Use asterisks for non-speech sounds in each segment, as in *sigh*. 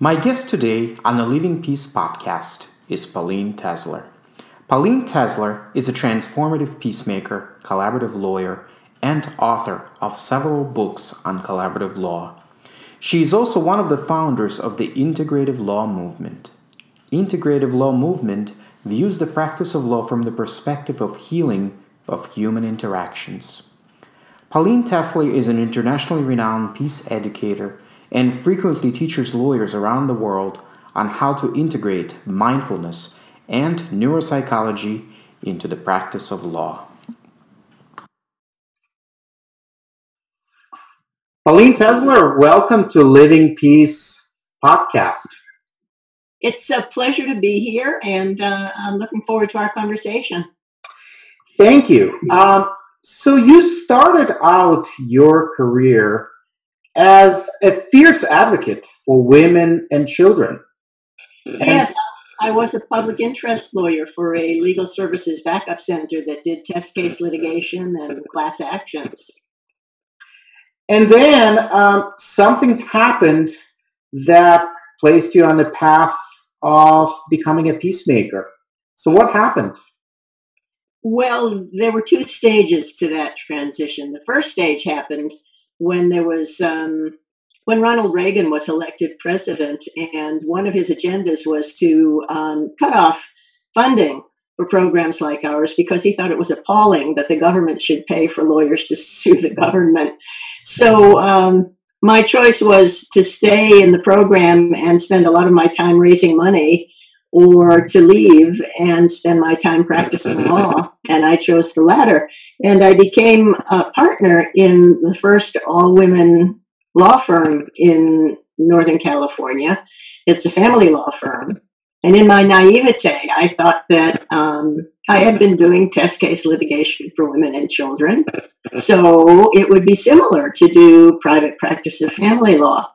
My guest today on the Living Peace podcast is Pauline Tesler. Pauline Tesler is a transformative peacemaker, collaborative lawyer, and author of several books on collaborative law. She is also one of the founders of the Integrative Law Movement. Integrative Law Movement views the practice of law from the perspective of healing of human interactions. Pauline Tesler is an internationally renowned peace educator and frequently teaches lawyers around the world on how to integrate mindfulness and neuropsychology into the practice of law. Pauline Tesler, welcome to Living Peace podcast. It's a pleasure to be here, and uh, I'm looking forward to our conversation. Thank you. Um, so, you started out your career as a fierce advocate for women and children. Yes, I was a public interest lawyer for a legal services backup center that did test case litigation and class actions. And then um, something happened that placed you on the path of becoming a peacemaker. So, what happened? Well, there were two stages to that transition. The first stage happened when there was um, when Ronald Reagan was elected president, and one of his agendas was to um, cut off funding for programs like ours because he thought it was appalling that the government should pay for lawyers to *laughs* sue the government. So um, my choice was to stay in the program and spend a lot of my time raising money or to leave and spend my time practicing law. *laughs* And I chose the latter. And I became a partner in the first all women law firm in Northern California. It's a family law firm. And in my naivete, I thought that um, I had been doing test case litigation for women and children. So it would be similar to do private practice of family law.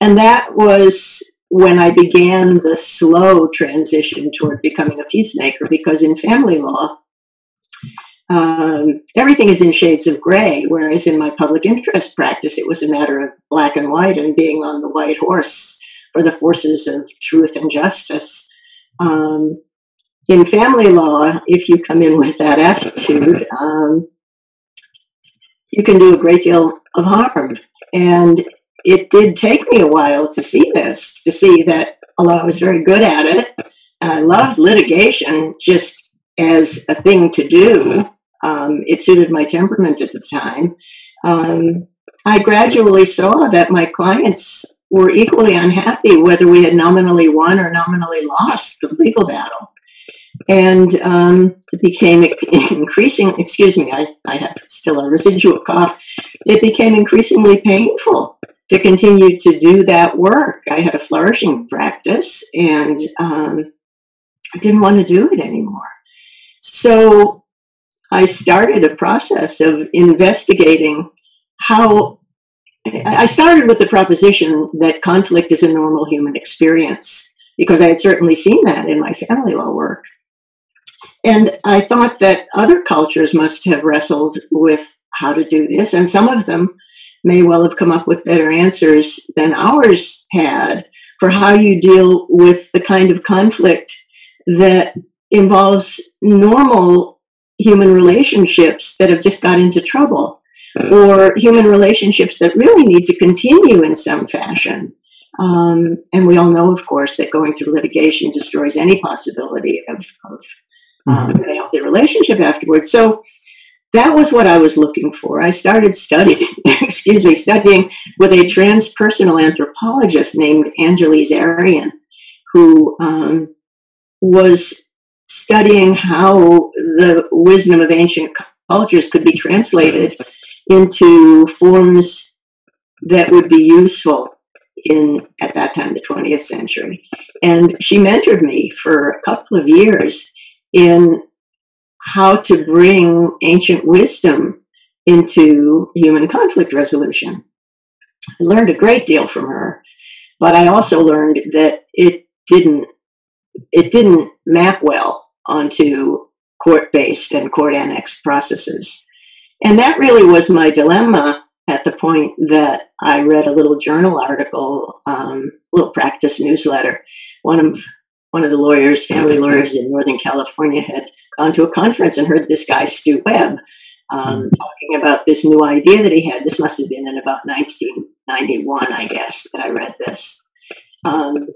And that was when I began the slow transition toward becoming a peacemaker, because in family law, um, everything is in shades of gray, whereas in my public interest practice, it was a matter of black and white and being on the white horse for the forces of truth and justice. Um, in family law, if you come in with that attitude, um, you can do a great deal of harm. And it did take me a while to see this, to see that although I was very good at it, I loved litigation just as a thing to do, um, it suited my temperament at the time. Um, I gradually saw that my clients were equally unhappy whether we had nominally won or nominally lost the legal battle. And um, it became increasing, excuse me, I, I have still a residual cough. It became increasingly painful to continue to do that work. I had a flourishing practice and um, I didn't want to do it anymore. So I started a process of investigating how. I started with the proposition that conflict is a normal human experience because I had certainly seen that in my family law work. And I thought that other cultures must have wrestled with how to do this, and some of them may well have come up with better answers than ours had for how you deal with the kind of conflict that involves normal human relationships that have just got into trouble or human relationships that really need to continue in some fashion. Um, and we all know, of course, that going through litigation destroys any possibility of, of um, a healthy relationship afterwards. So that was what I was looking for. I started studying, *laughs* excuse me, studying with a transpersonal anthropologist named Angeles Arrien, who um, was studying how the wisdom of ancient cultures could be translated into forms that would be useful in at that time the 20th century and she mentored me for a couple of years in how to bring ancient wisdom into human conflict resolution. I learned a great deal from her, but I also learned that it didn't it didn't map well onto court-based and court annex processes. And that really was my dilemma at the point that I read a little journal article, um, little practice newsletter. One of one of the lawyers, family lawyers in Northern California, had gone to a conference and heard this guy Stu Webb um, hmm. talking about this new idea that he had. This must have been in about 1991, I guess, that I read this. Um,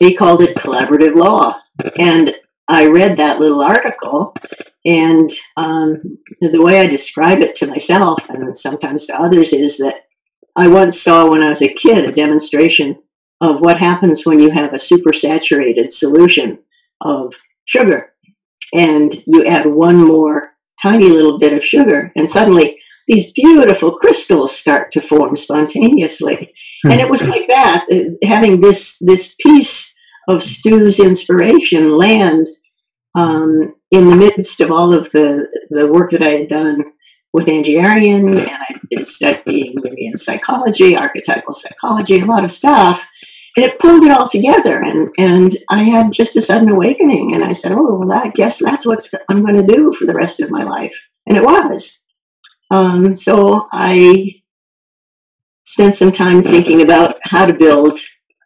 he called it collaborative law, and I read that little article, and um, the way I describe it to myself and sometimes to others is that I once saw when I was a kid a demonstration of what happens when you have a supersaturated solution of sugar and you add one more tiny little bit of sugar and suddenly these beautiful crystals start to form spontaneously and it was like that uh, having this this piece of stu's inspiration land um, in the midst of all of the, the work that I had done with Angie Arrien, and I'd been studying in psychology, archetypal psychology, a lot of stuff. And it pulled it all together, and, and I had just a sudden awakening. And I said, Oh, well, I guess that's what I'm going to do for the rest of my life. And it was. Um, so I spent some time thinking about how to build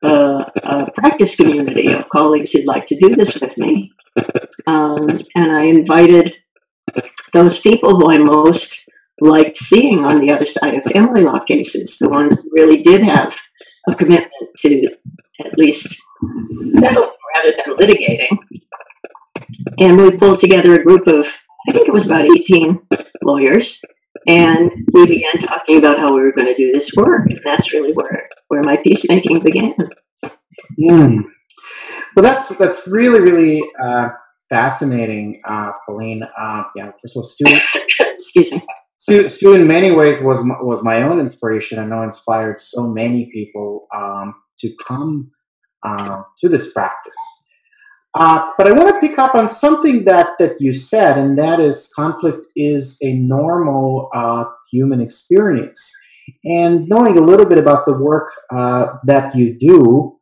a, a practice community of colleagues who'd like to do this with me. Um, and I invited those people who I most liked seeing on the other side of family law cases, the ones who really did have a commitment to at least rather than litigating. And we pulled together a group of, I think it was about 18 lawyers, and we began talking about how we were going to do this work. And that's really where, where my peacemaking began. Mm. Well, that's that's really really uh, fascinating, uh, Pauline. Uh, yeah, first of all, Stu. *laughs* Excuse me. Stu, Stu, in many ways, was was my own inspiration. I know inspired so many people um, to come uh, to this practice. Uh, but I want to pick up on something that that you said, and that is conflict is a normal uh, human experience. And knowing a little bit about the work uh, that you do,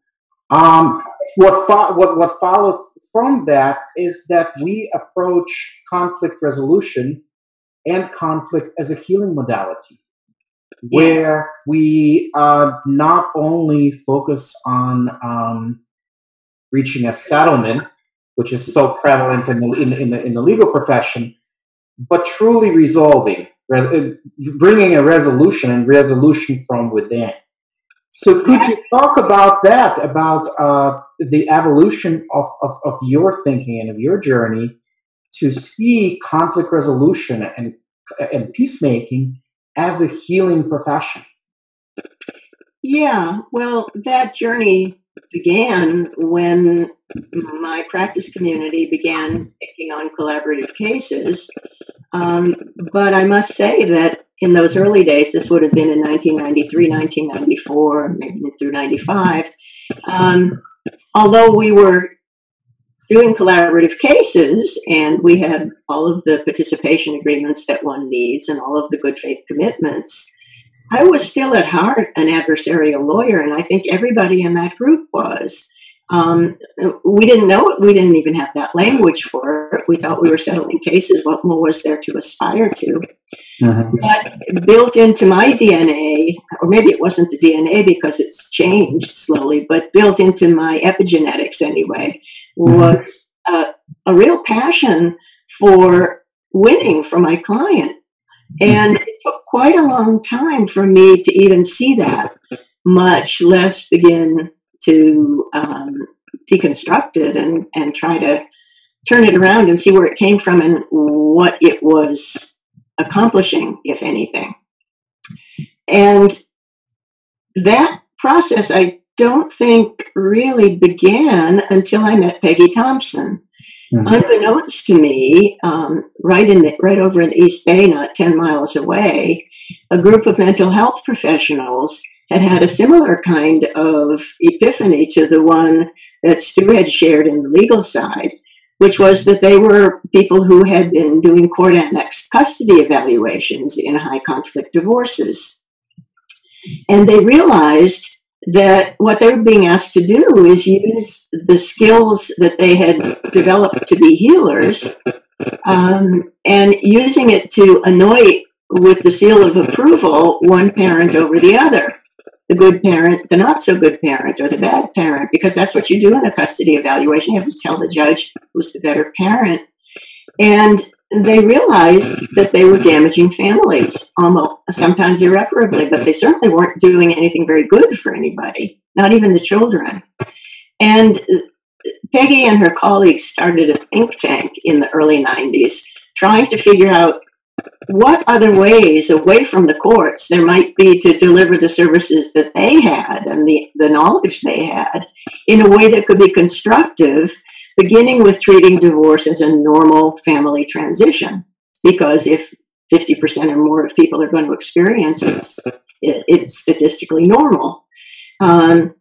um, what, fo- what, what followed from that is that we approach conflict resolution and conflict as a healing modality, where we uh, not only focus on um, reaching a settlement, which is so prevalent in the, in, in, the, in the legal profession, but truly resolving, res- uh, bringing a resolution and resolution from within. So, could you talk about that, about uh, the evolution of, of, of, your thinking and of your journey to see conflict resolution and, and peacemaking as a healing profession? Yeah, well, that journey began when my practice community began taking on collaborative cases. Um, but I must say that in those early days, this would have been in 1993, 1994, maybe through 95. Um, although we were doing collaborative cases and we had all of the participation agreements that one needs and all of the good faith commitments, I was still at heart an adversarial lawyer, and I think everybody in that group was. Um, we didn't know it. We didn't even have that language for it. We thought we were settling cases. What more was there to aspire to? Uh-huh. But built into my DNA, or maybe it wasn't the DNA because it's changed slowly, but built into my epigenetics anyway. Was a, a real passion for winning for my client. And it took quite a long time for me to even see that, much less begin to um, deconstruct it and, and try to turn it around and see where it came from and what it was accomplishing, if anything. And that process, I don't think really began until I met Peggy Thompson. Mm-hmm. Unbeknownst to me, um, right in the, right over in the East Bay, not ten miles away, a group of mental health professionals had had a similar kind of epiphany to the one that Stu had shared in the legal side, which was that they were people who had been doing court annexed custody evaluations in high conflict divorces. And they realized that what they were being asked to do is use the skills that they had developed to be healers um, and using it to anoint with the seal of approval one parent over the other the good parent, the not so good parent, or the bad parent, because that's what you do in a custody evaluation. You have to tell the judge who's the better parent. And they realized that they were damaging families, almost sometimes irreparably, but they certainly weren't doing anything very good for anybody, not even the children. And uh, Peggy and her colleagues started a think tank in the early 90s trying to figure out what other ways away from the courts there might be to deliver the services that they had and the, the knowledge they had in a way that could be constructive, beginning with treating divorce as a normal family transition. Because if 50% or more of people are going to experience it, it's statistically normal. Um,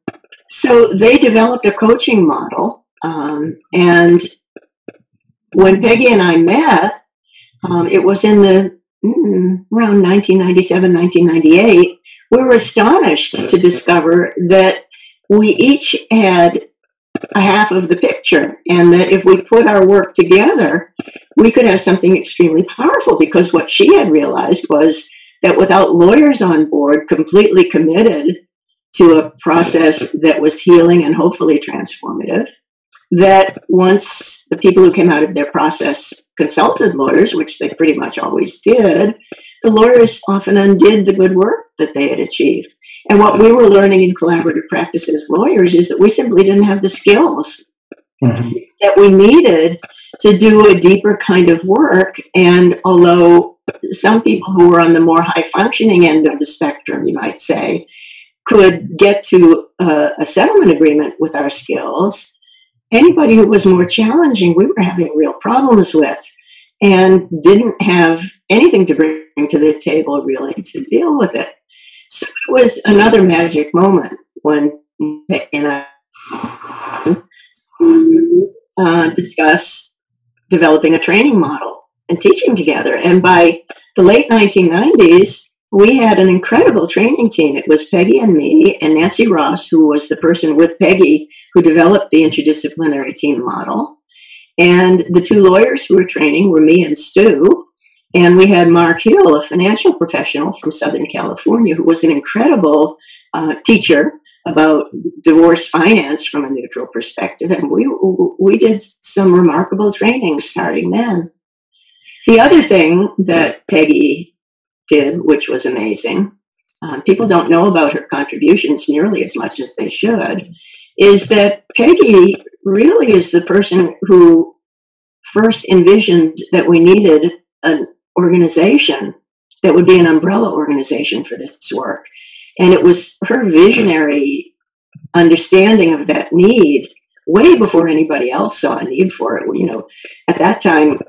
so they developed a coaching model. Um, and when Peggy and I met, um, it was in the mm, around 1997, 1998. We were astonished to discover that we each had a half of the picture, and that if we put our work together, we could have something extremely powerful. Because what she had realized was that without lawyers on board, completely committed to a process that was healing and hopefully transformative, that once the people who came out of their process consulted lawyers, which they pretty much always did, the lawyers often undid the good work that they had achieved. And what we were learning in collaborative practice as lawyers is that we simply didn't have the skills mm-hmm. that we needed to do a deeper kind of work. And although some people who were on the more high functioning end of the spectrum, you might say, could get to a, a settlement agreement with our skills, anybody who was more challenging, we were having real problems with and didn't have anything to bring to the table really to deal with it. So it was another magic moment when Nick and I uh, discuss developing a training model and teaching together. And by the late 1990s, we had an incredible training team. It was Peggy and me and Nancy Ross, who was the person with Peggy who developed the interdisciplinary team model. And the two lawyers who were training were me and Stu. And we had Mark Hill, a financial professional from Southern California, who was an incredible uh, teacher about divorce finance from a neutral perspective. And we, we did some remarkable training starting then. The other thing that Peggy did, which was amazing, um, people don't know about her contributions nearly as much as they should, is that Peggy really is the person who first envisioned that we needed an organization that would be an umbrella organization for this work. And it was her visionary understanding of that need way before anybody else saw a need for it. You know, at that time,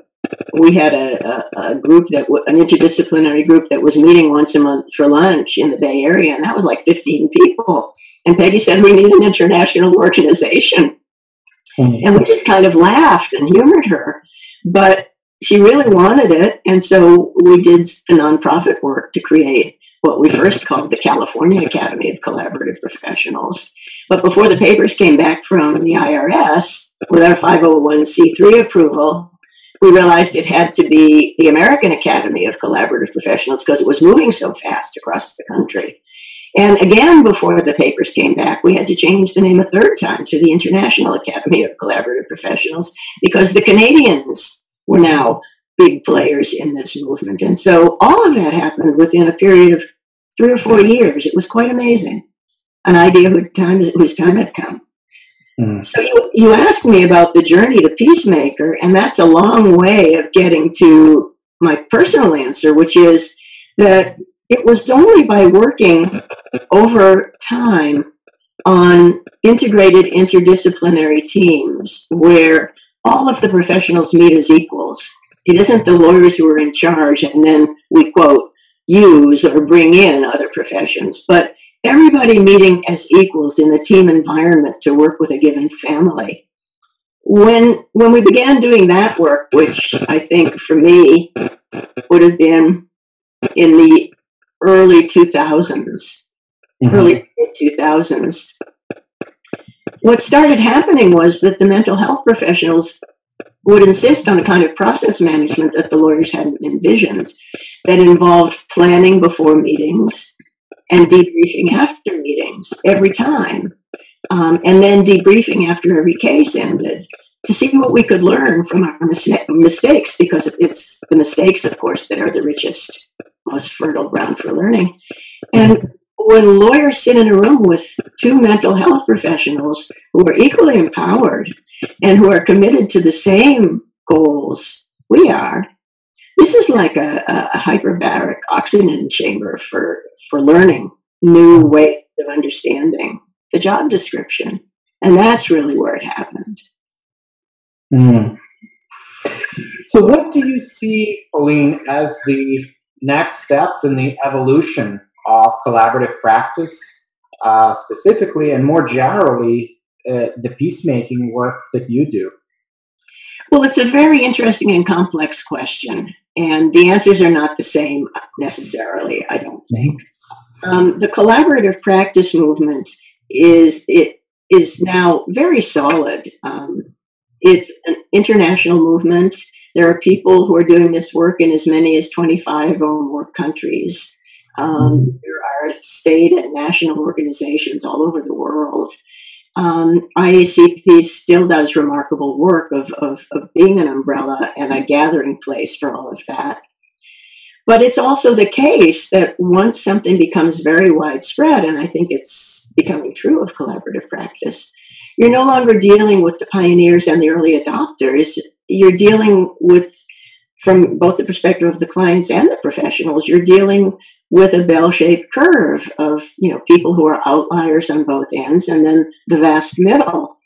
we had a, a, a group that an interdisciplinary group that was meeting once a month for lunch in the Bay Area, and that was like 15 people. And Peggy said, We need an international *laughs* organization. Mm-hmm. And we just kind of laughed and humored her. But she really wanted it. And so we did a nonprofit work to create what we first called the California Academy of Collaborative Professionals. But before the papers came back from the IRS with our 501c3 approval, we realized it had to be the American Academy of Collaborative Professionals because it was moving so fast across the country. And again, before the papers came back, we had to change the name a third time to the International Academy of Collaborative Professionals because the Canadians were now big players in this movement. And so all of that happened within a period of three or four years. It was quite amazing. An idea whose time, whose time had come. Mm. So you, you asked me about the journey to peacemaker, and that's a long way of getting to my personal answer, which is that it was only by working over time on integrated interdisciplinary teams where all of the professionals meet as equals. It isn't the lawyers who are in charge and then we quote, use or bring in other professions, but everybody meeting as equals in a team environment to work with a given family. When, when we began doing that work, which I think for me would have been in the early 2000s, mm-hmm. early 2000s. What started happening was that the mental health professionals would insist on a kind of process management that the lawyers hadn't envisioned that involved planning before meetings and debriefing after meetings every time, um, and then debriefing after every case ended to see what we could learn from our mis- mistakes, because it's the mistakes, of course, that are the richest, most fertile ground for learning. And when lawyers sit in a room with two mental health professionals who are equally empowered and who are committed to the same goals we are, this is like a, a hyperbaric oxygen chamber for, for learning new ways of understanding the job description. And that's really where it happened. Mm. So, what do you see, Pauline, as the next steps in the evolution of collaborative practice, uh, specifically and more generally, uh, the peacemaking work that you do? Well, it's a very interesting and complex question, and the answers are not the same necessarily, I don't think. Um, the collaborative practice movement is it is now very solid. Um, it's an international movement. There are people who are doing this work in as many as 25 or more countries. Um, there are state and national organizations all over the world. Um, IACP still does remarkable work of, of, of being an umbrella and a gathering place for all of that. But it's also the case that once something becomes very widespread, and I think it's becoming true of collaborative practice, you're no longer dealing with the pioneers and the early adopters. You're dealing with, from both the perspective of the clients and the professionals, you're dealing with a bell-shaped curve of you know people who are outliers on both ends, and then the vast middle.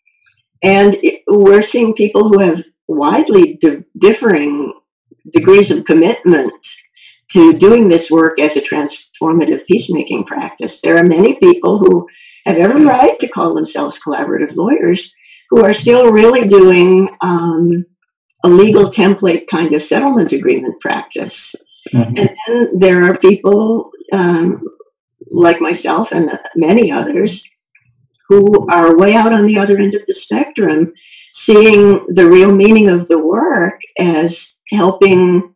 And it, we're seeing people who have widely di- differing degrees of commitment to doing this work as a transformative peacemaking practice. There are many people who have every right to call themselves collaborative lawyers who are still really doing um, a legal template kind of settlement agreement practice. Mm-hmm. And then there are people um, like myself and many others who are way out on the other end of the spectrum, seeing the real meaning of the work as helping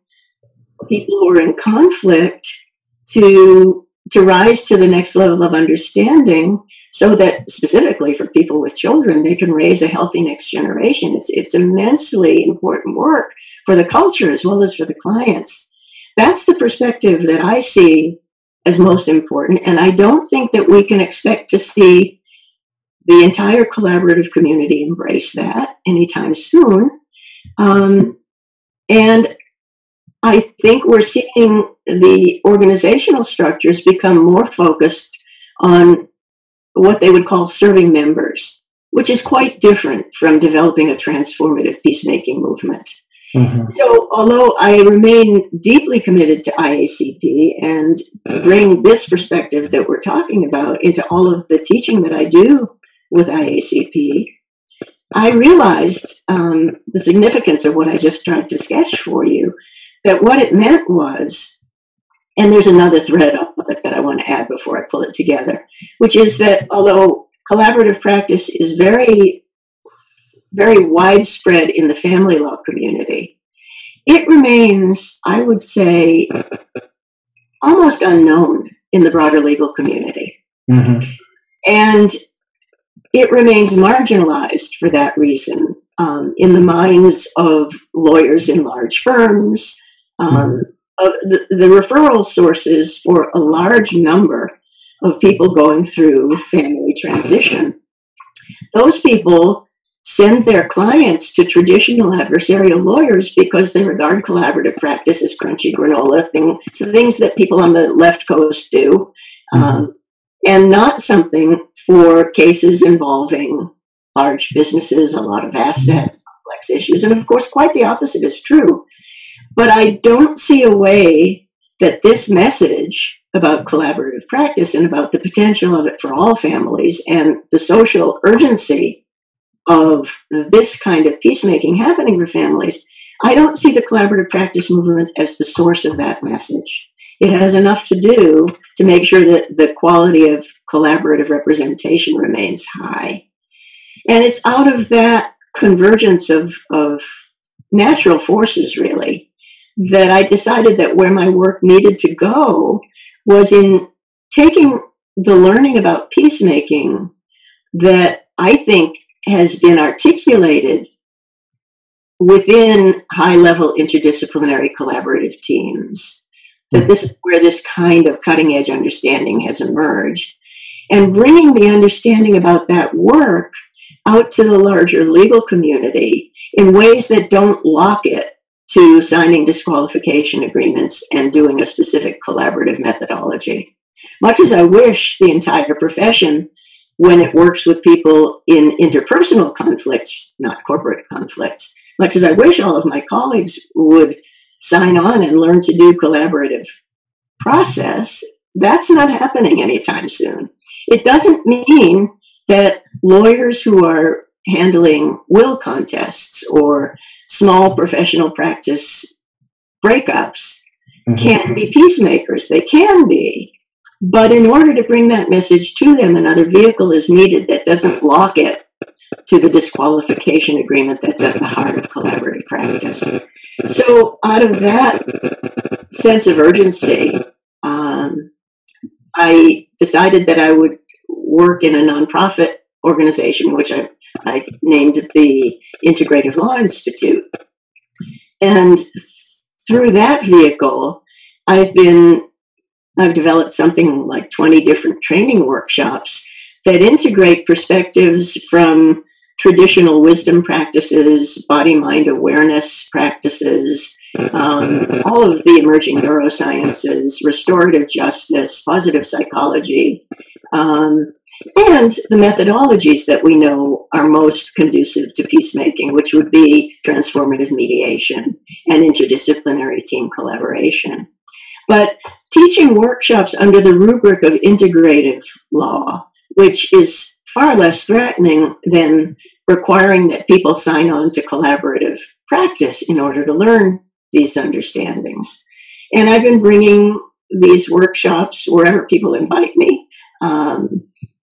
people who are in conflict to to rise to the next level of understanding so that specifically for people with children they can raise a healthy next generation it's it's immensely important work for the culture as well as for the clients that's the perspective that i see as most important and i don't think that we can expect to see the entire collaborative community embrace that anytime soon um, and I think we're seeing the organizational structures become more focused on what they would call serving members, which is quite different from developing a transformative peacemaking movement. Mm-hmm. So, although I remain deeply committed to IACP and bring this perspective that we're talking about into all of the teaching that I do with IACP, I realized um, the significance of what I just tried to sketch for you that what it meant was, and there's another thread of it that I want to add before I pull it together, which is that although collaborative practice is very, very widespread in the family law community, it remains, I would say, almost unknown in the broader legal community. Mm-hmm. And it remains marginalized for that reason um, in the minds of lawyers in large firms, um, the, the referral sources for a large number of people going through family transition. Those people send their clients to traditional adversarial lawyers because they regard collaborative practice as crunchy granola thing, so things that people on the left coast do, mm-hmm. um, and not something for cases involving large businesses, a lot of assets, complex issues. And of course, quite the opposite is true. But I don't see a way that this message about collaborative practice and about the potential of it for all families and the social urgency of this kind of peacemaking happening for families, I don't see the collaborative practice movement as the source of that message. It has enough to do to make sure that the quality of collaborative representation remains high. And it's out of that convergence of, of natural forces, really, that I decided that where my work needed to go was in taking the learning about peacemaking that I think has been articulated within high level interdisciplinary collaborative teams. That this is where this kind of cutting edge understanding has emerged. And bringing the understanding about that work out to the larger legal community in ways that don't lock it to signing disqualification agreements and doing a specific collaborative methodology. Much as I wish the entire profession, when it works with people in interpersonal conflicts, not corporate conflicts, much as I wish all of my colleagues would sign on and learn to do collaborative process, that's not happening anytime soon. It doesn't mean that lawyers who are handling will contests or small professional practice breakups mm-hmm. can't be peacemakers. They can be. But in order to bring that message to them, another vehicle is needed that doesn't lock it to the disqualification agreement that's at the heart of collaborative practice. So, out of that sense of urgency, um, I decided that I would work in a nonprofit organization, which I, I named the Integrative Law Institute. And through that vehicle, I've been I've developed something like 20 different training workshops that integrate perspectives from traditional wisdom practices, body mind awareness practices, um, all of the emerging neurosciences, restorative justice, positive psychology, um, and the methodologies that we know are most conducive to peacemaking, which would be transformative mediation and interdisciplinary team collaboration. But teaching workshops under the rubric of integrative law, which is far less threatening than requiring that people sign on to collaborative practice in order to learn these understandings. And I've been bringing these workshops wherever people invite me. Um,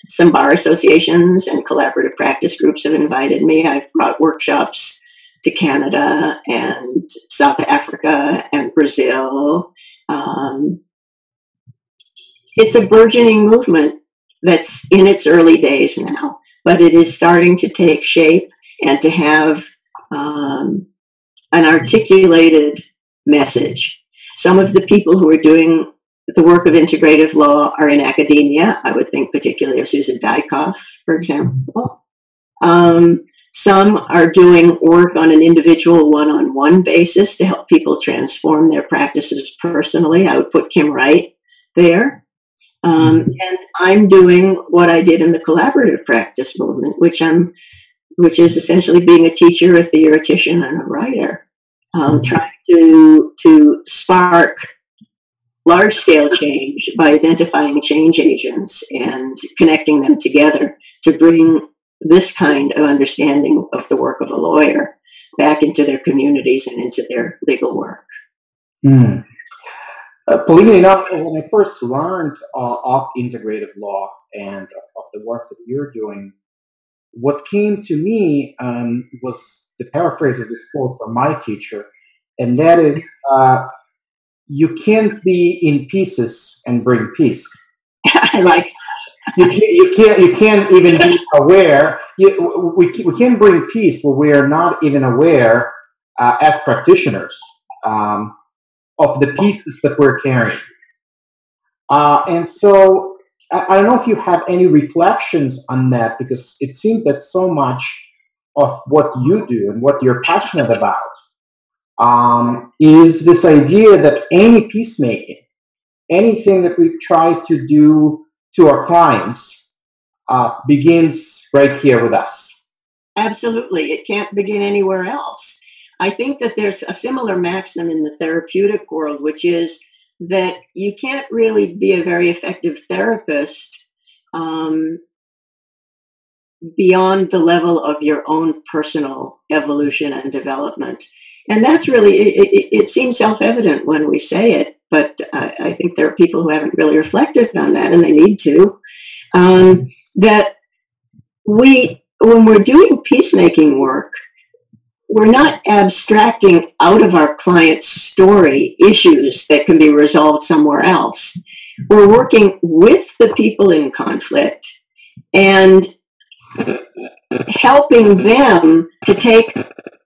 some bar associations and collaborative practice groups have invited me. I've brought workshops to Canada and South Africa and Brazil. Um, it's a burgeoning movement that's in its early days now, but it is starting to take shape and to have um, an articulated message. Some of the people who are doing the work of integrative law are in academia. I would think particularly of Susan Daicoff, for example. Um, some are doing work on an individual one on one basis to help people transform their practices personally. I would put Kim Wright there. Um, mm-hmm. and I'm doing what I did in the collaborative practice movement, which I'm, which is essentially being a teacher, a theoretician, and a writer, um, mm-hmm. trying to to spark large scale change by identifying change agents and connecting them together to bring this kind of understanding of the work of a lawyer back into their communities and into their legal work. Mm. Uh, believe it or not, when I first learned uh, of integrative law and of, of, the work that you're doing, what came to me um, was the paraphrase of this quote from my teacher, and that is uh, you can't be in pieces and bring peace. *laughs* I like you can't, you can't you can't even be *laughs* aware. You, we we can bring peace, but we are not even aware uh, as practitioners um, of the pieces that we're carrying. Uh, and so I, don't know if you have any reflections on that because it seems that so much of what you do and what you're passionate about um, is this idea that any peacemaking, anything that we try to do to our clients, uh, begins right here with us. Absolutely. It can't begin anywhere else. I think that there's a similar maxim in the therapeutic world, which is that you can't really be a very effective therapist um, beyond the level of your own personal evolution and development. And that's really it, it, it seems self-evident when we say it but I, I, think there are people who haven't really reflected on that and they need to um, that we when we're doing peacemaking work we're not abstracting out of our client's story issues that can be resolved somewhere else. We're working with the people in conflict and helping them to take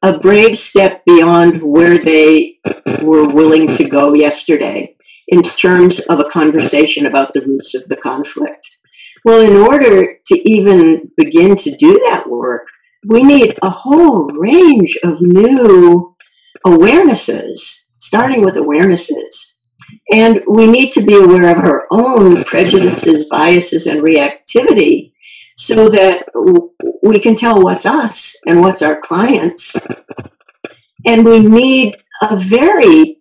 a brave step beyond where they were willing to go yesterday in terms of a conversation about the roots of the conflict. Well, in order to even begin to do that work, we need a whole range of new awarenesses, starting with awarenesses. And we need to be aware of our own prejudices, biases, and reactivity so that we can tell what's us and what's our clients. And we need a very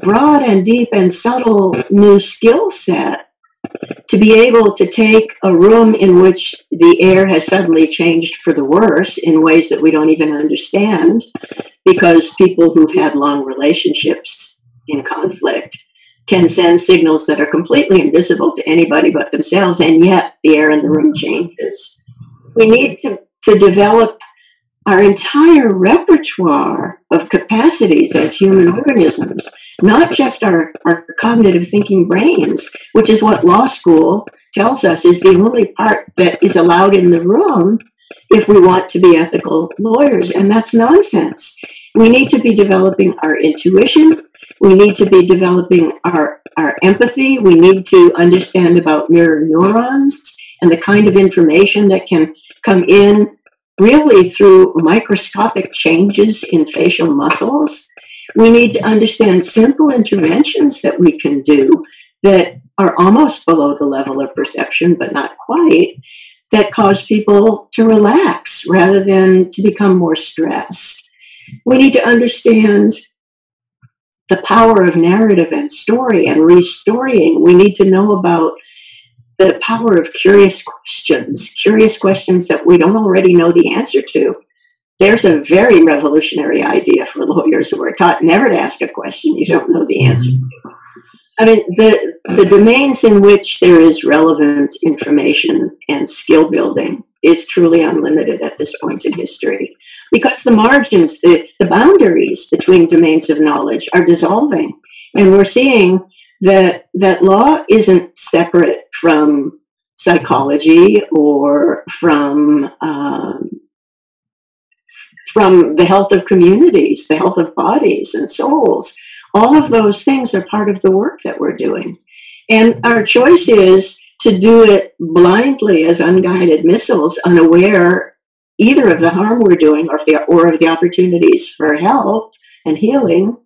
broad and deep and subtle new skill set to be able to take a room in which the air has suddenly changed for the worse in ways that we don't even understand because people who've had long relationships in conflict can send signals that are completely invisible to anybody but themselves, and yet the air in the room changes. We need to, to develop our entire repertoire of capacities as human organisms, not just our, our cognitive thinking brains, which is what law school tells us is the only part that is allowed in the room if we want to be ethical lawyers. And that's nonsense. We need to be developing our intuition. We need to be developing our, our empathy. We need to understand about mirror neurons and the kind of information that can come in really through microscopic changes in facial muscles. We need to understand simple interventions that we can do that are almost below the level of perception, but not quite, that cause people to relax rather than to become more stressed. We need to understand the power of narrative and story and restorying. We need to know about the power of curious questions, curious questions that we don't already know the answer to. There's a very revolutionary idea for lawyers who are taught never to ask a question you don't know the answer to. I mean, the, the domains in which there is relevant information and skill building is truly unlimited at this point in history because the margins, the, the boundaries between domains of knowledge are dissolving. And we're seeing that that law isn't separate from psychology or from um, from the health of communities, the health of bodies and souls. All of those things are part of the work that we're doing. And our choice is to do it blindly as unguided missiles, unaware either of the harm we're doing or of the, or of the opportunities for health and healing,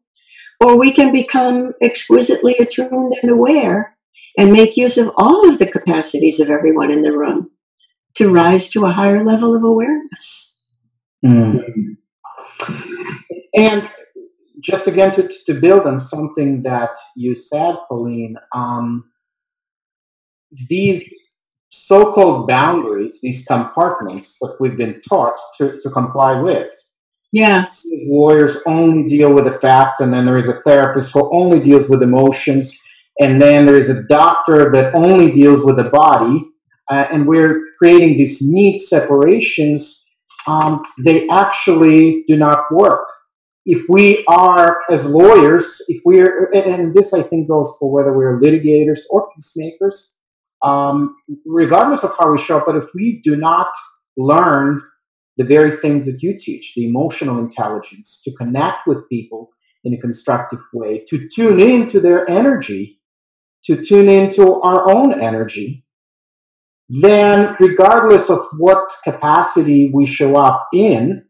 or we can become exquisitely attuned and aware and make use of all of the capacities of everyone in the room to rise to a higher level of awareness. Mm. And just again to, to build on something that you said, Pauline, um, these so-called boundaries, these compartments that we've been taught to, to comply with, yeah. Lawyers only deal with the facts, and then there is a therapist who only deals with emotions, and then there is a doctor that only deals with the body. Uh, and we're creating these neat separations. Um, they actually do not work. If we are, as lawyers, if we're, and this I think goes for whether we're litigators or peacemakers, um, regardless of how we show up, but if we do not learn the very things that you teach the emotional intelligence, to connect with people in a constructive way, to tune into their energy, to tune into our own energy, then regardless of what capacity we show up in,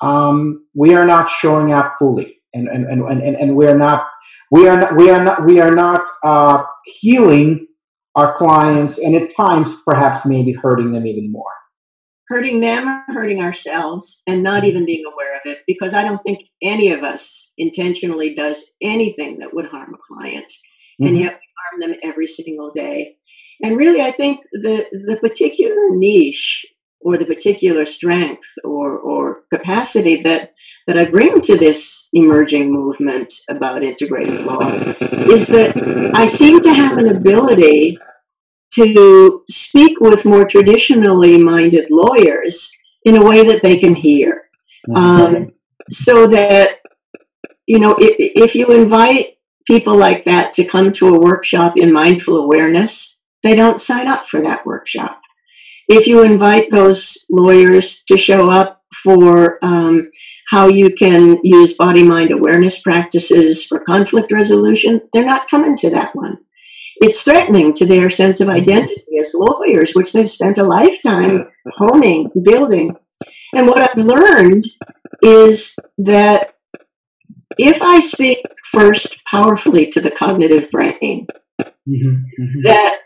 um, we are not showing up fully. And, and, and, and, and we are not we are not we are not we are not uh, healing our clients and at times perhaps maybe hurting them even more hurting them or hurting ourselves and not even being aware of it because I don't think any of us intentionally does anything that would harm a client. Mm-hmm. And yet we harm them every single day. And really, I think the, the particular niche or the particular strength or, or capacity that, that I bring to this emerging movement about integrated law is that I seem to have an ability to speak with more traditionally minded lawyers in a way that they can hear. Mm-hmm. Um, so that, you know, if, if you invite people like that to come to a workshop in mindful awareness, they don't sign up for that workshop. If you invite those lawyers to show up for um, how you can use body mind awareness practices for conflict resolution, they're not coming to that one. It's threatening to their sense of identity as lawyers, which they've spent a lifetime honing, building. And what I've learned is that if I speak first powerfully to the cognitive brain, mm-hmm, mm-hmm. that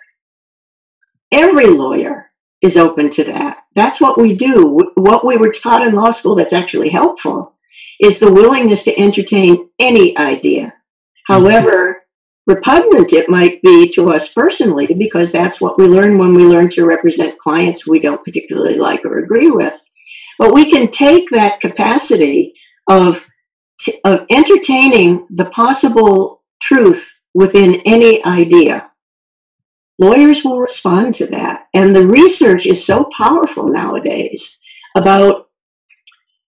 every lawyer is open to that. That's what we do. What we were taught in law school that's actually helpful is the willingness to entertain any idea. However, repugnant it might be to us personally, because that's what we learn when we learn to represent clients we don't particularly like or agree with. But we can take that capacity of, of entertaining the possible truth within any idea. Lawyers will respond to that. And the research is so powerful nowadays about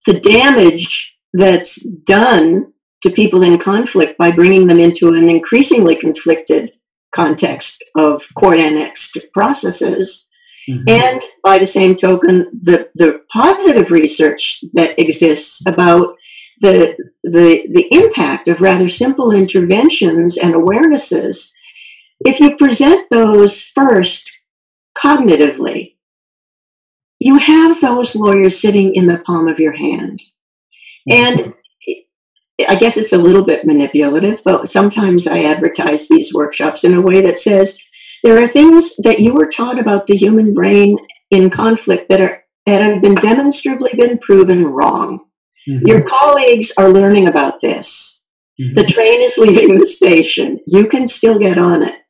the damage that's done to people in conflict by bringing them into an increasingly conflicted context of court annexed processes Mm-hmm. And by the same token, the, the positive research that exists about the, the, the impact of rather simple interventions and awarenesses, if you present those first cognitively, you have those lawyers sitting in the palm of your hand. Mm-hmm. And I guess it's a little bit manipulative, but sometimes I advertise these workshops in a way that says, there are things that you were taught about the human brain in conflict that are that have been demonstrably been proven wrong. Mm-hmm. Your colleagues are learning about this. Mm-hmm. The train is leaving the station. You can still get on it.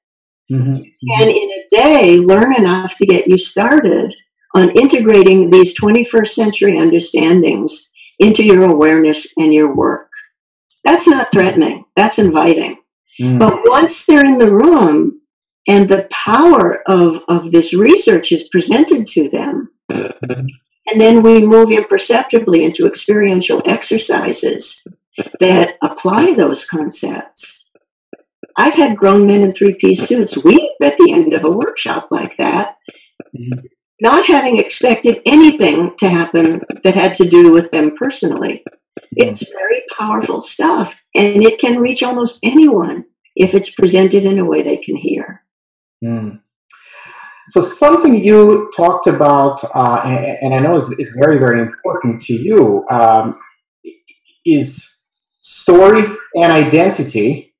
Mm-hmm. And in a day, learn enough to get you started on integrating these 21st century understandings into your awareness and your work. That's not threatening, that's inviting. Mm. But once they're in the room, and the power of, of this research is presented to them. And then we move imperceptibly into experiential exercises that apply those concepts. I've had grown men in three piece suits weep at the end of a workshop like that, not having expected anything to happen that had to do with them personally. It's very powerful stuff, and it can reach almost anyone if it's presented in a way they can hear. Mm. So something you talked about, uh, and, and, I know is, is, very, very important to you, um, is story and identity.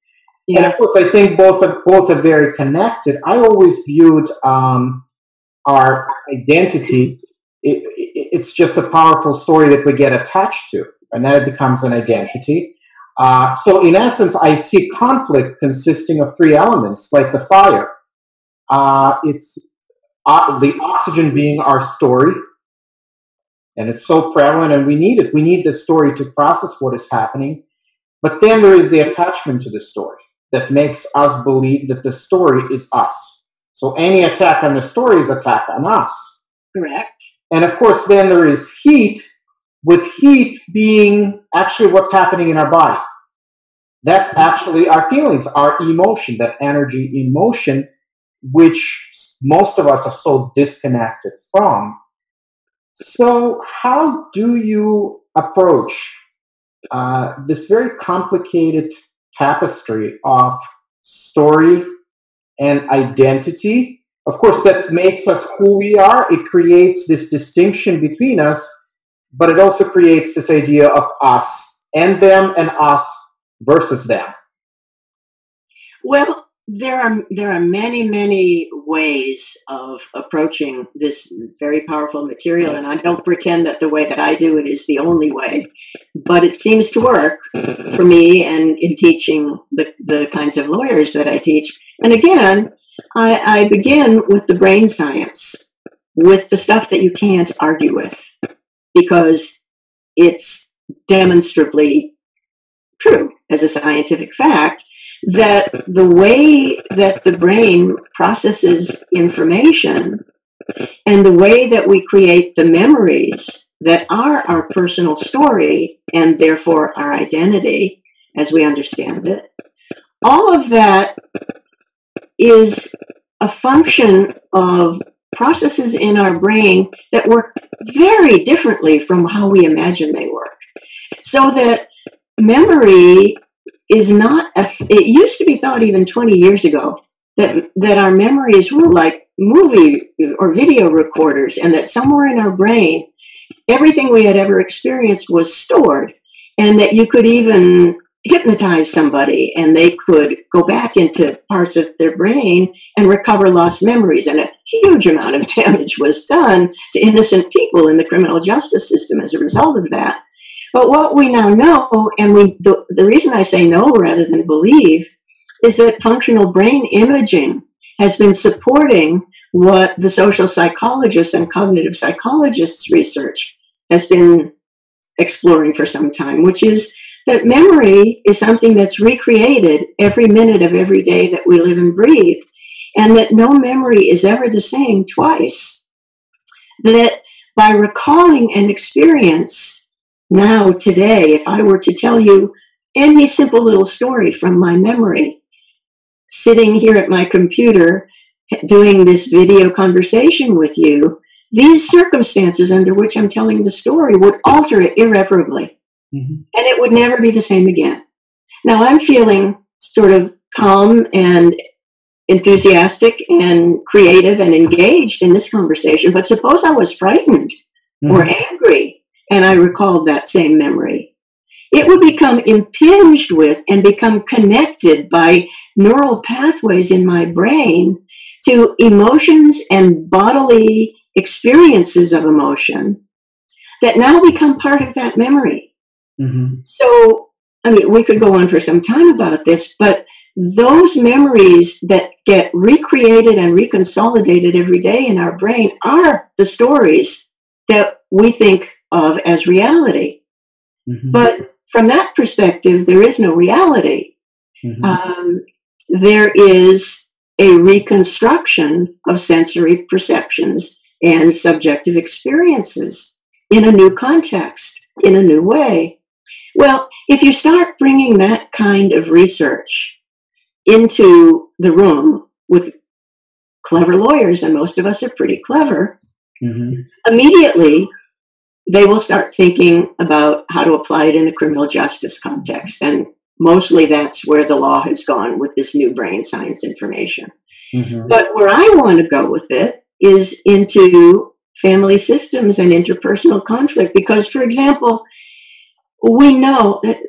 Yes. And of course, I think both are, both are very connected. I always viewed um, our identity, it, it, it's just a powerful story that we get attached to, and then it becomes an identity. Uh, so, in essence, I see conflict consisting of three elements, like the fire uh, it's uh, the oxygen being our story, and it's so prevalent, and we need it. We need the story to process what is happening. But then there is the attachment to the story that makes us believe that the story is us. So any attack on the story is attack on us. Correct. And of course, then there is heat, with heat being actually what's happening in our body. That's actually our feelings, our emotion, that energy in motion which most of us are so disconnected from. So, how do you approach uh, this very complicated tapestry of story and identity? Of course, that makes us who we are. It creates this distinction between us, but it also creates this idea of us and them and us versus them. Well, there are there are many many ways of approaching this very powerful material and i don't pretend that the way that i do it is the only way but it seems to work for me and in teaching the, the kinds of lawyers that i teach. And again I, I begin with the brain science with the stuff that you can't argue with because it's demonstrably true as a scientific fact that the way that the brain processes information and the way that we create the memories that are our personal story and therefore our identity as we understand it, all of that is a function of processes in our brain that work very differently from how we imagine they work. So that memory is not, a, it used to be thought even 20 years ago that, that our memories were like movie or video recorders and that somewhere in our brain, everything we had ever experienced was stored and that you could even hypnotize somebody and they could go back into parts of their brain and recover lost memories. And a huge amount of *laughs* damage was done to innocent people in the criminal justice system as a result of that. But what we now know, and we the, the reason I say no rather than believe, is that functional brain imaging has been supporting what the social psychologists and cognitive psychologists research has been exploring for some time, which is that memory is something that's recreated every minute of every day that we live and breathe, and that no memory is ever the same twice. That by recalling an experience now, today, if I were to tell you any simple little story from my memory, sitting here at my computer doing this video conversation with you, these circumstances under which I'm telling the story would alter it irreparably. Mm-hmm. And it would never be the same again. Now I'm feeling sort of calm and enthusiastic and creative and engaged in this conversation, but suppose I was frightened mm-hmm. or angry and I recalled that same memory. It would become impinged with and become connected by neural pathways in my brain to emotions and bodily experiences of emotion that now become part of that memory. Mm-hmm. So, I mean, we could go on for some time about this, but those memories that get recreated and reconsolidated every day in our brain are the stories that we think of as reality. Mm-hmm. But from that perspective, there is no reality. Mm-hmm. Um, there is a reconstruction of sensory perceptions and subjective experiences in a new context, in a new way. Well, if you start bringing that kind of research into the room with clever lawyers, and most of us are pretty clever, mm-hmm. immediately they will start thinking about how to apply it in a criminal justice context. And mostly that's where the law has gone with this new brain science information. Mm-hmm. But where I want to go with it is into family systems and interpersonal conflict. Because, for example, we know that.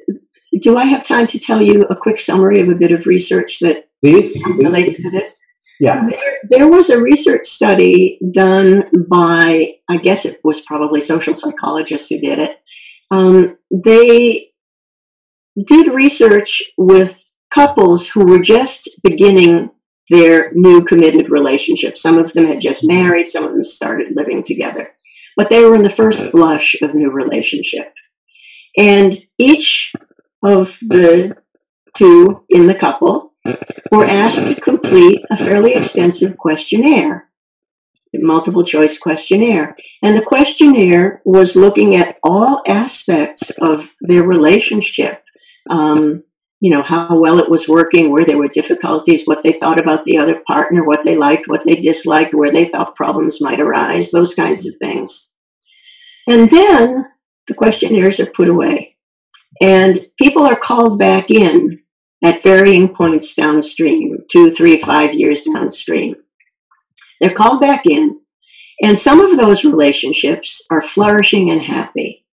Do I have time to tell you a quick summary of a bit of research that please, relates to this? Yeah. There, there, was a research study done by, I guess it was probably social psychologists who did it. Um, they did research with couples who were just beginning their new committed relationship. Some of them had just married, some of them started living together, but they were in the first blush of new relationship. And each of the two in the couple were asked to complete a fairly extensive questionnaire, a multiple choice questionnaire. And the questionnaire was looking at all aspects of their relationship. Um, you know, how well it was working, where there were difficulties, what they thought about the other partner, what they liked, what they disliked, where they thought problems might arise, those kinds of things. And then the questionnaires are put away. And people are called back in at varying points downstream, two, three, five years downstream. They're called back in, and some of those relationships are flourishing and happy.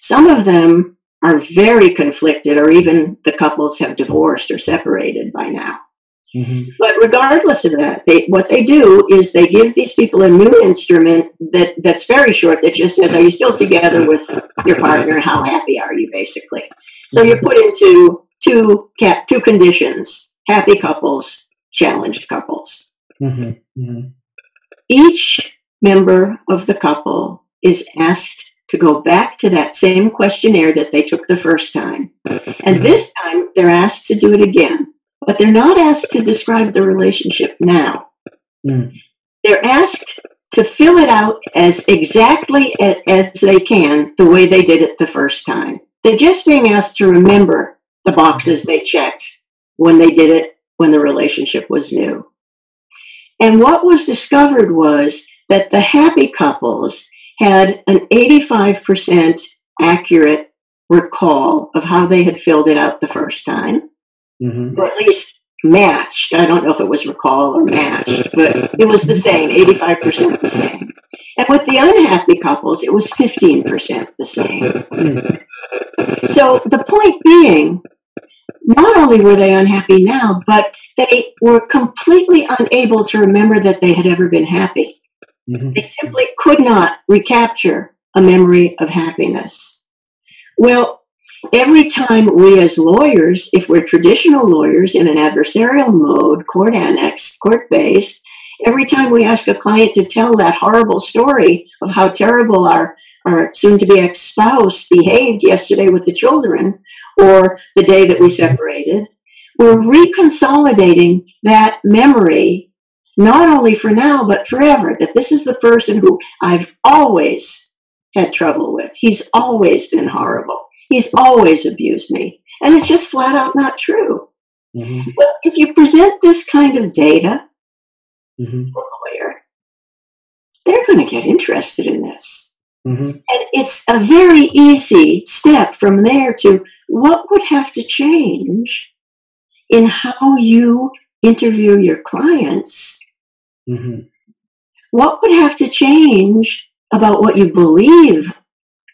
Some of them are very conflicted, or even the couples have divorced or separated by now. Mm-hmm. But regardless of that, they, what they do is they give these people a new instrument that, that's very short that just says, Are you still together with your partner? How happy are you, basically? So you're put into two, two conditions happy couples, challenged couples. Mm-hmm. Mm-hmm. Each member of the couple is asked to go back to that same questionnaire that they took the first time. And this time they're asked to do it again but they're not asked to describe the relationship now. Mm. They're asked to fill it out as exactly as they can the way they did it the first time. They're just being asked to remember the boxes they checked when they did it when the relationship was new. And what was discovered was that the happy couples had an 85% accurate recall of how they had filled it out the first time, mm-hmm. or at least matched. I don't know if it was recall or matched, but it was the same, 85% the same. And with the unhappy couples, it was 15% the same. So the point being, not only were they unhappy now, but they were completely unable to remember that they had ever been happy. Mm-hmm. They simply could not recapture a memory of happiness. Well, every time we as lawyers, if we're traditional lawyers in an adversarial mode, court annexed, court based, every time we ask a client to tell that horrible story of how terrible our, our soon to be ex spouse behaved yesterday with the children or the day that we separated, we're reconsolidating that memory, not only for now, but forever, that this is the person who I've always had trouble with. He's always been horrible. He's always abused me. And it's just flat out not true. Mm-hmm. Well, if you present this kind of data mm-hmm. to a lawyer, they're going to get interested in this. Mm-hmm. And it's a very easy step from there to what would have to change in how you interview your clients. Mm-hmm. What would have to change about what you believe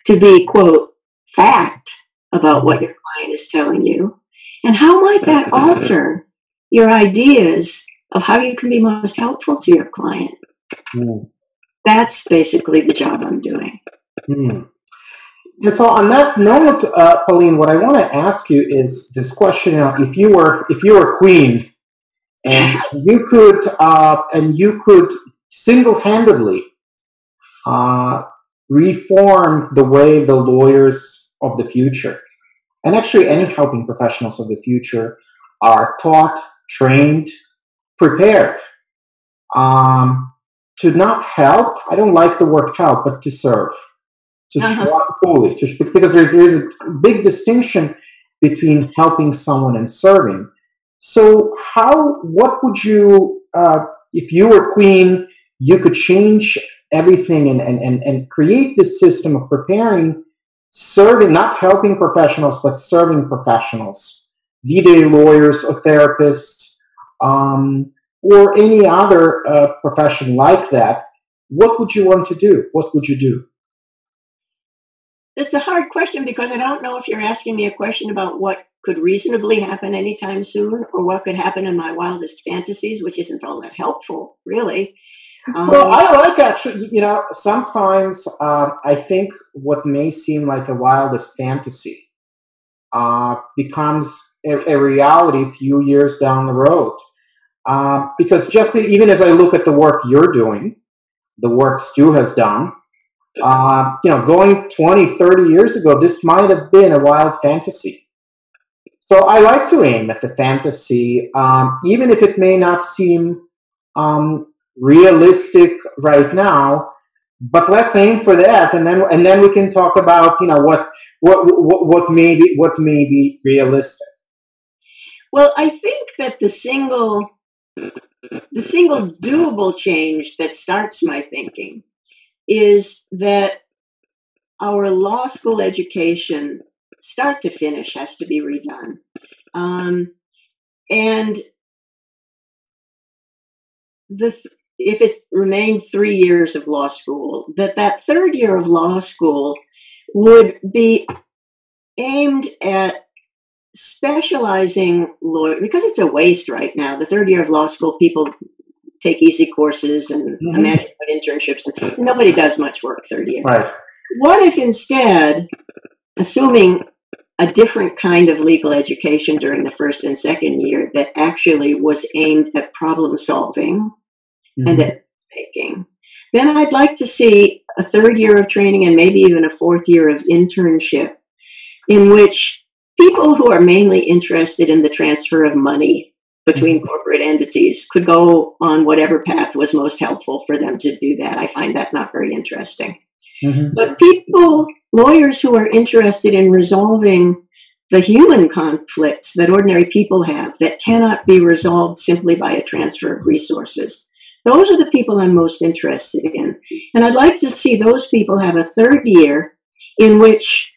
to be, quote, fact about what your client is telling you? And how might that *laughs* alter your ideas of how you can be most helpful to your client? Mm. That's basically the job I'm doing. Mm. And so, on that note, uh, Pauline, what I want to ask you is this question: If you were, if you were queen, and *laughs* you could, uh, and you could single-handedly uh, reform the way the lawyers of the future, and actually any helping professionals of the future, are taught, trained, prepared um, to not help. I don't like the word help, but to serve to uh-huh. fully to, because there's there's a big distinction between helping someone and serving. So how what would you uh, if you were queen, you could change everything and, and, and, and create this system of preparing serving not helping professionals but serving professionals be they lawyers or therapists um, or any other uh, profession like that what would you want to do what would you do it's a hard question because I don't know if you're asking me a question about what could reasonably happen anytime soon or what could happen in my wildest fantasies, which isn't all that helpful, really. Um, well, I like actually, you know, sometimes um, I think what may seem like a wildest fantasy uh, becomes a, a, reality a few years down the road. Uh, because just even as I look at the work you're doing, the work Stu has done, uh, you know, going 20, 30 years ago, this might have been a wild fantasy. So I like to aim at the fantasy, um, even if it may not seem um, realistic right now. But let's aim for that, and then and then we can talk about you know what what what, what may be what may be realistic. Well, I think that the single the single doable change that starts my thinking is that our law school education, start to finish, has to be redone. Um, and the th- if it remained three years of law school, that that third year of law school would be aimed at specializing lawyer because it's a waste right now. The third year of law school, people take easy courses and mm-hmm. imagine internships. And nobody does much work third year. Right. What if instead, assuming a different kind of legal education during the first and second year that actually was aimed at problem solving mm-hmm. and at making, then I'd like to see a third year of training and maybe even a fourth year of internship in which people who are mainly interested in the transfer of money between mm-hmm. corporate entities could go on whatever path was most helpful for them to do that. I find that not very interesting. Mm-hmm. But people, lawyers who are interested in resolving the human conflicts that ordinary people have that cannot be resolved simply by a transfer of resources. Those are the people I'm most interested in. And I'd like to see those people have a third year in which,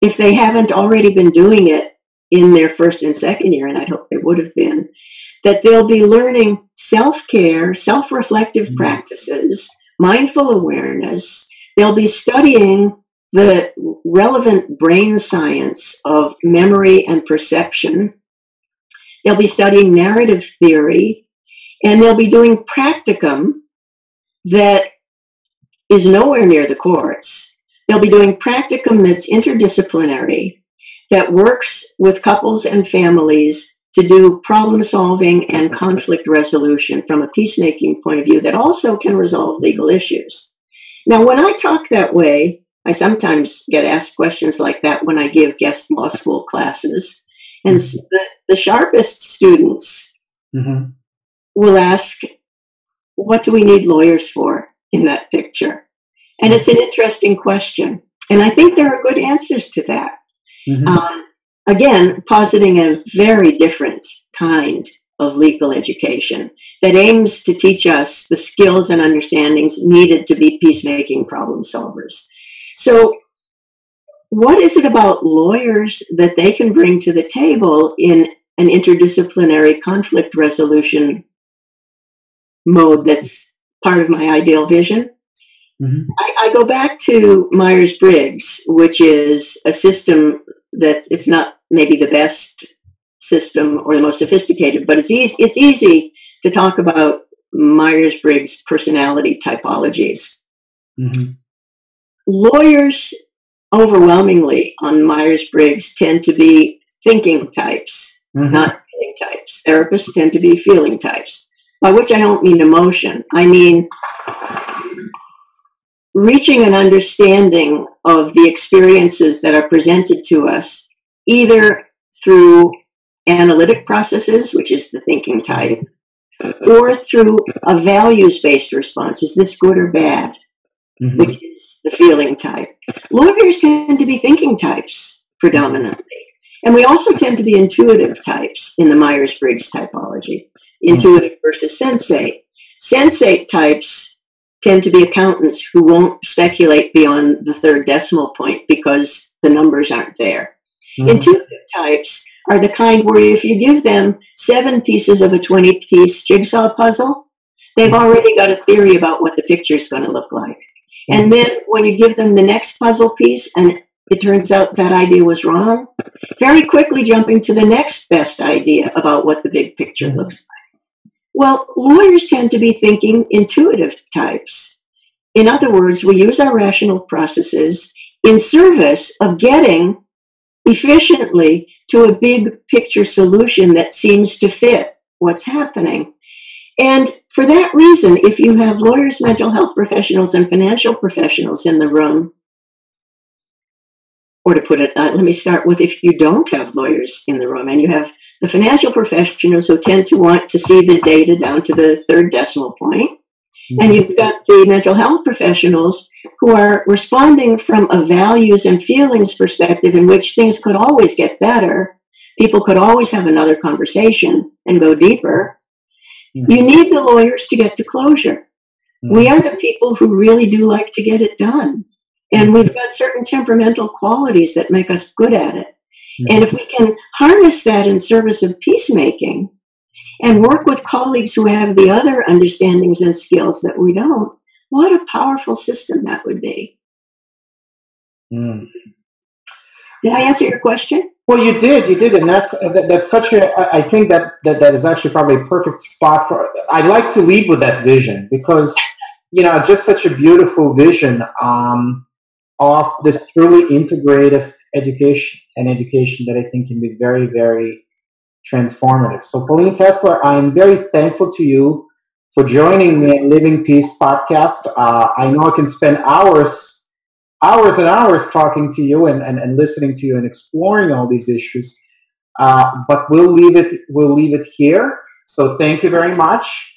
if they haven't already been doing it in their first and second year, and I hope they would have been, that they'll be learning self care, self reflective mm-hmm. practices, mindful awareness. They'll be studying the relevant brain science of memory and perception. They'll be studying narrative theory, and they'll be doing practicum that is nowhere near the courts. They'll be doing practicum that's interdisciplinary, that works with couples and families to do problem solving and conflict resolution from a peacemaking point of view that also can resolve legal issues. Now, when I talk that way, I sometimes get asked questions like that when I give guest law school classes. And mm-hmm. the, the, sharpest students mm-hmm. will ask, What do we need lawyers for in that picture? And it's an interesting question. And I think there are good answers to that. Mm-hmm. Um, again, positing a very different kind of legal education that aims to teach us the skills and understandings needed to be peacemaking problem solvers. So, what is it about lawyers that they can bring to the table in an interdisciplinary conflict resolution mode that's part of my ideal vision? Mm-hmm. I, I, go back to Myers Briggs, which is a system that it's not maybe the best system or the most sophisticated, but it's easy, it's easy to talk about Myers Briggs personality typologies. Mm-hmm lawyers overwhelmingly on Myers Briggs tend to be thinking types, mm-hmm. not feeling types. Therapists tend to be feeling types, by which I don't mean emotion. I mean reaching an understanding of the experiences that are presented to us, either through analytic processes, which is the thinking type, or through a values based response. Is this good or bad? Mm-hmm. Which the feeling type. Lawyers tend to be thinking types predominantly. And we also tend to be intuitive types in the Myers Briggs typology, intuitive versus sensate. Sensate types tend to be accountants who won't speculate beyond the third decimal point because the numbers aren't there. Mm-hmm. Intuitive types are the kind where if you give them seven pieces of a 20 piece jigsaw puzzle, they've mm-hmm. already got a theory about what the picture is going to look like. And then when you give them the next puzzle piece and it turns out that idea was wrong, very quickly jumping to the next best idea about what the big picture mm-hmm. looks like. Well, lawyers tend to be thinking intuitive types. In other words, we use our rational processes in service of getting efficiently to a big picture solution that seems to fit what's happening. And for that reason, if you have lawyers, mental health professionals, and financial professionals in the room, or to put it, uh, let me start with if you don't have lawyers in the room and you have the financial professionals who tend to want to see the data down to the third decimal point, mm-hmm. and you've got the mental health professionals who are responding from a values and feelings perspective in which things could always get better. People could always have another conversation and go deeper. Mm-hmm. You need the lawyers to get to closure. Mm-hmm. We are the people who really do like to get it done. And mm-hmm. we've got certain temperamental qualities that make us good at it. Mm-hmm. And if we can harness that in service of peacemaking and work with colleagues who have the other understandings and skills that we don't, what a powerful system that would be. Mm. Did I answer your question? Well, you did, you did, and that's that, that's such a. I think that, that that is actually probably a perfect spot for. I like to lead with that vision because, you know, just such a beautiful vision um, of this truly integrative education and education that I think can be very, very transformative. So, Pauline Tesler, I am very thankful to you for joining me at Living Peace podcast. Uh, I know I can spend hours hours and hours talking to you and, and, and listening to you and exploring all these issues. Uh, but we'll leave it we'll leave it here. So thank you very much.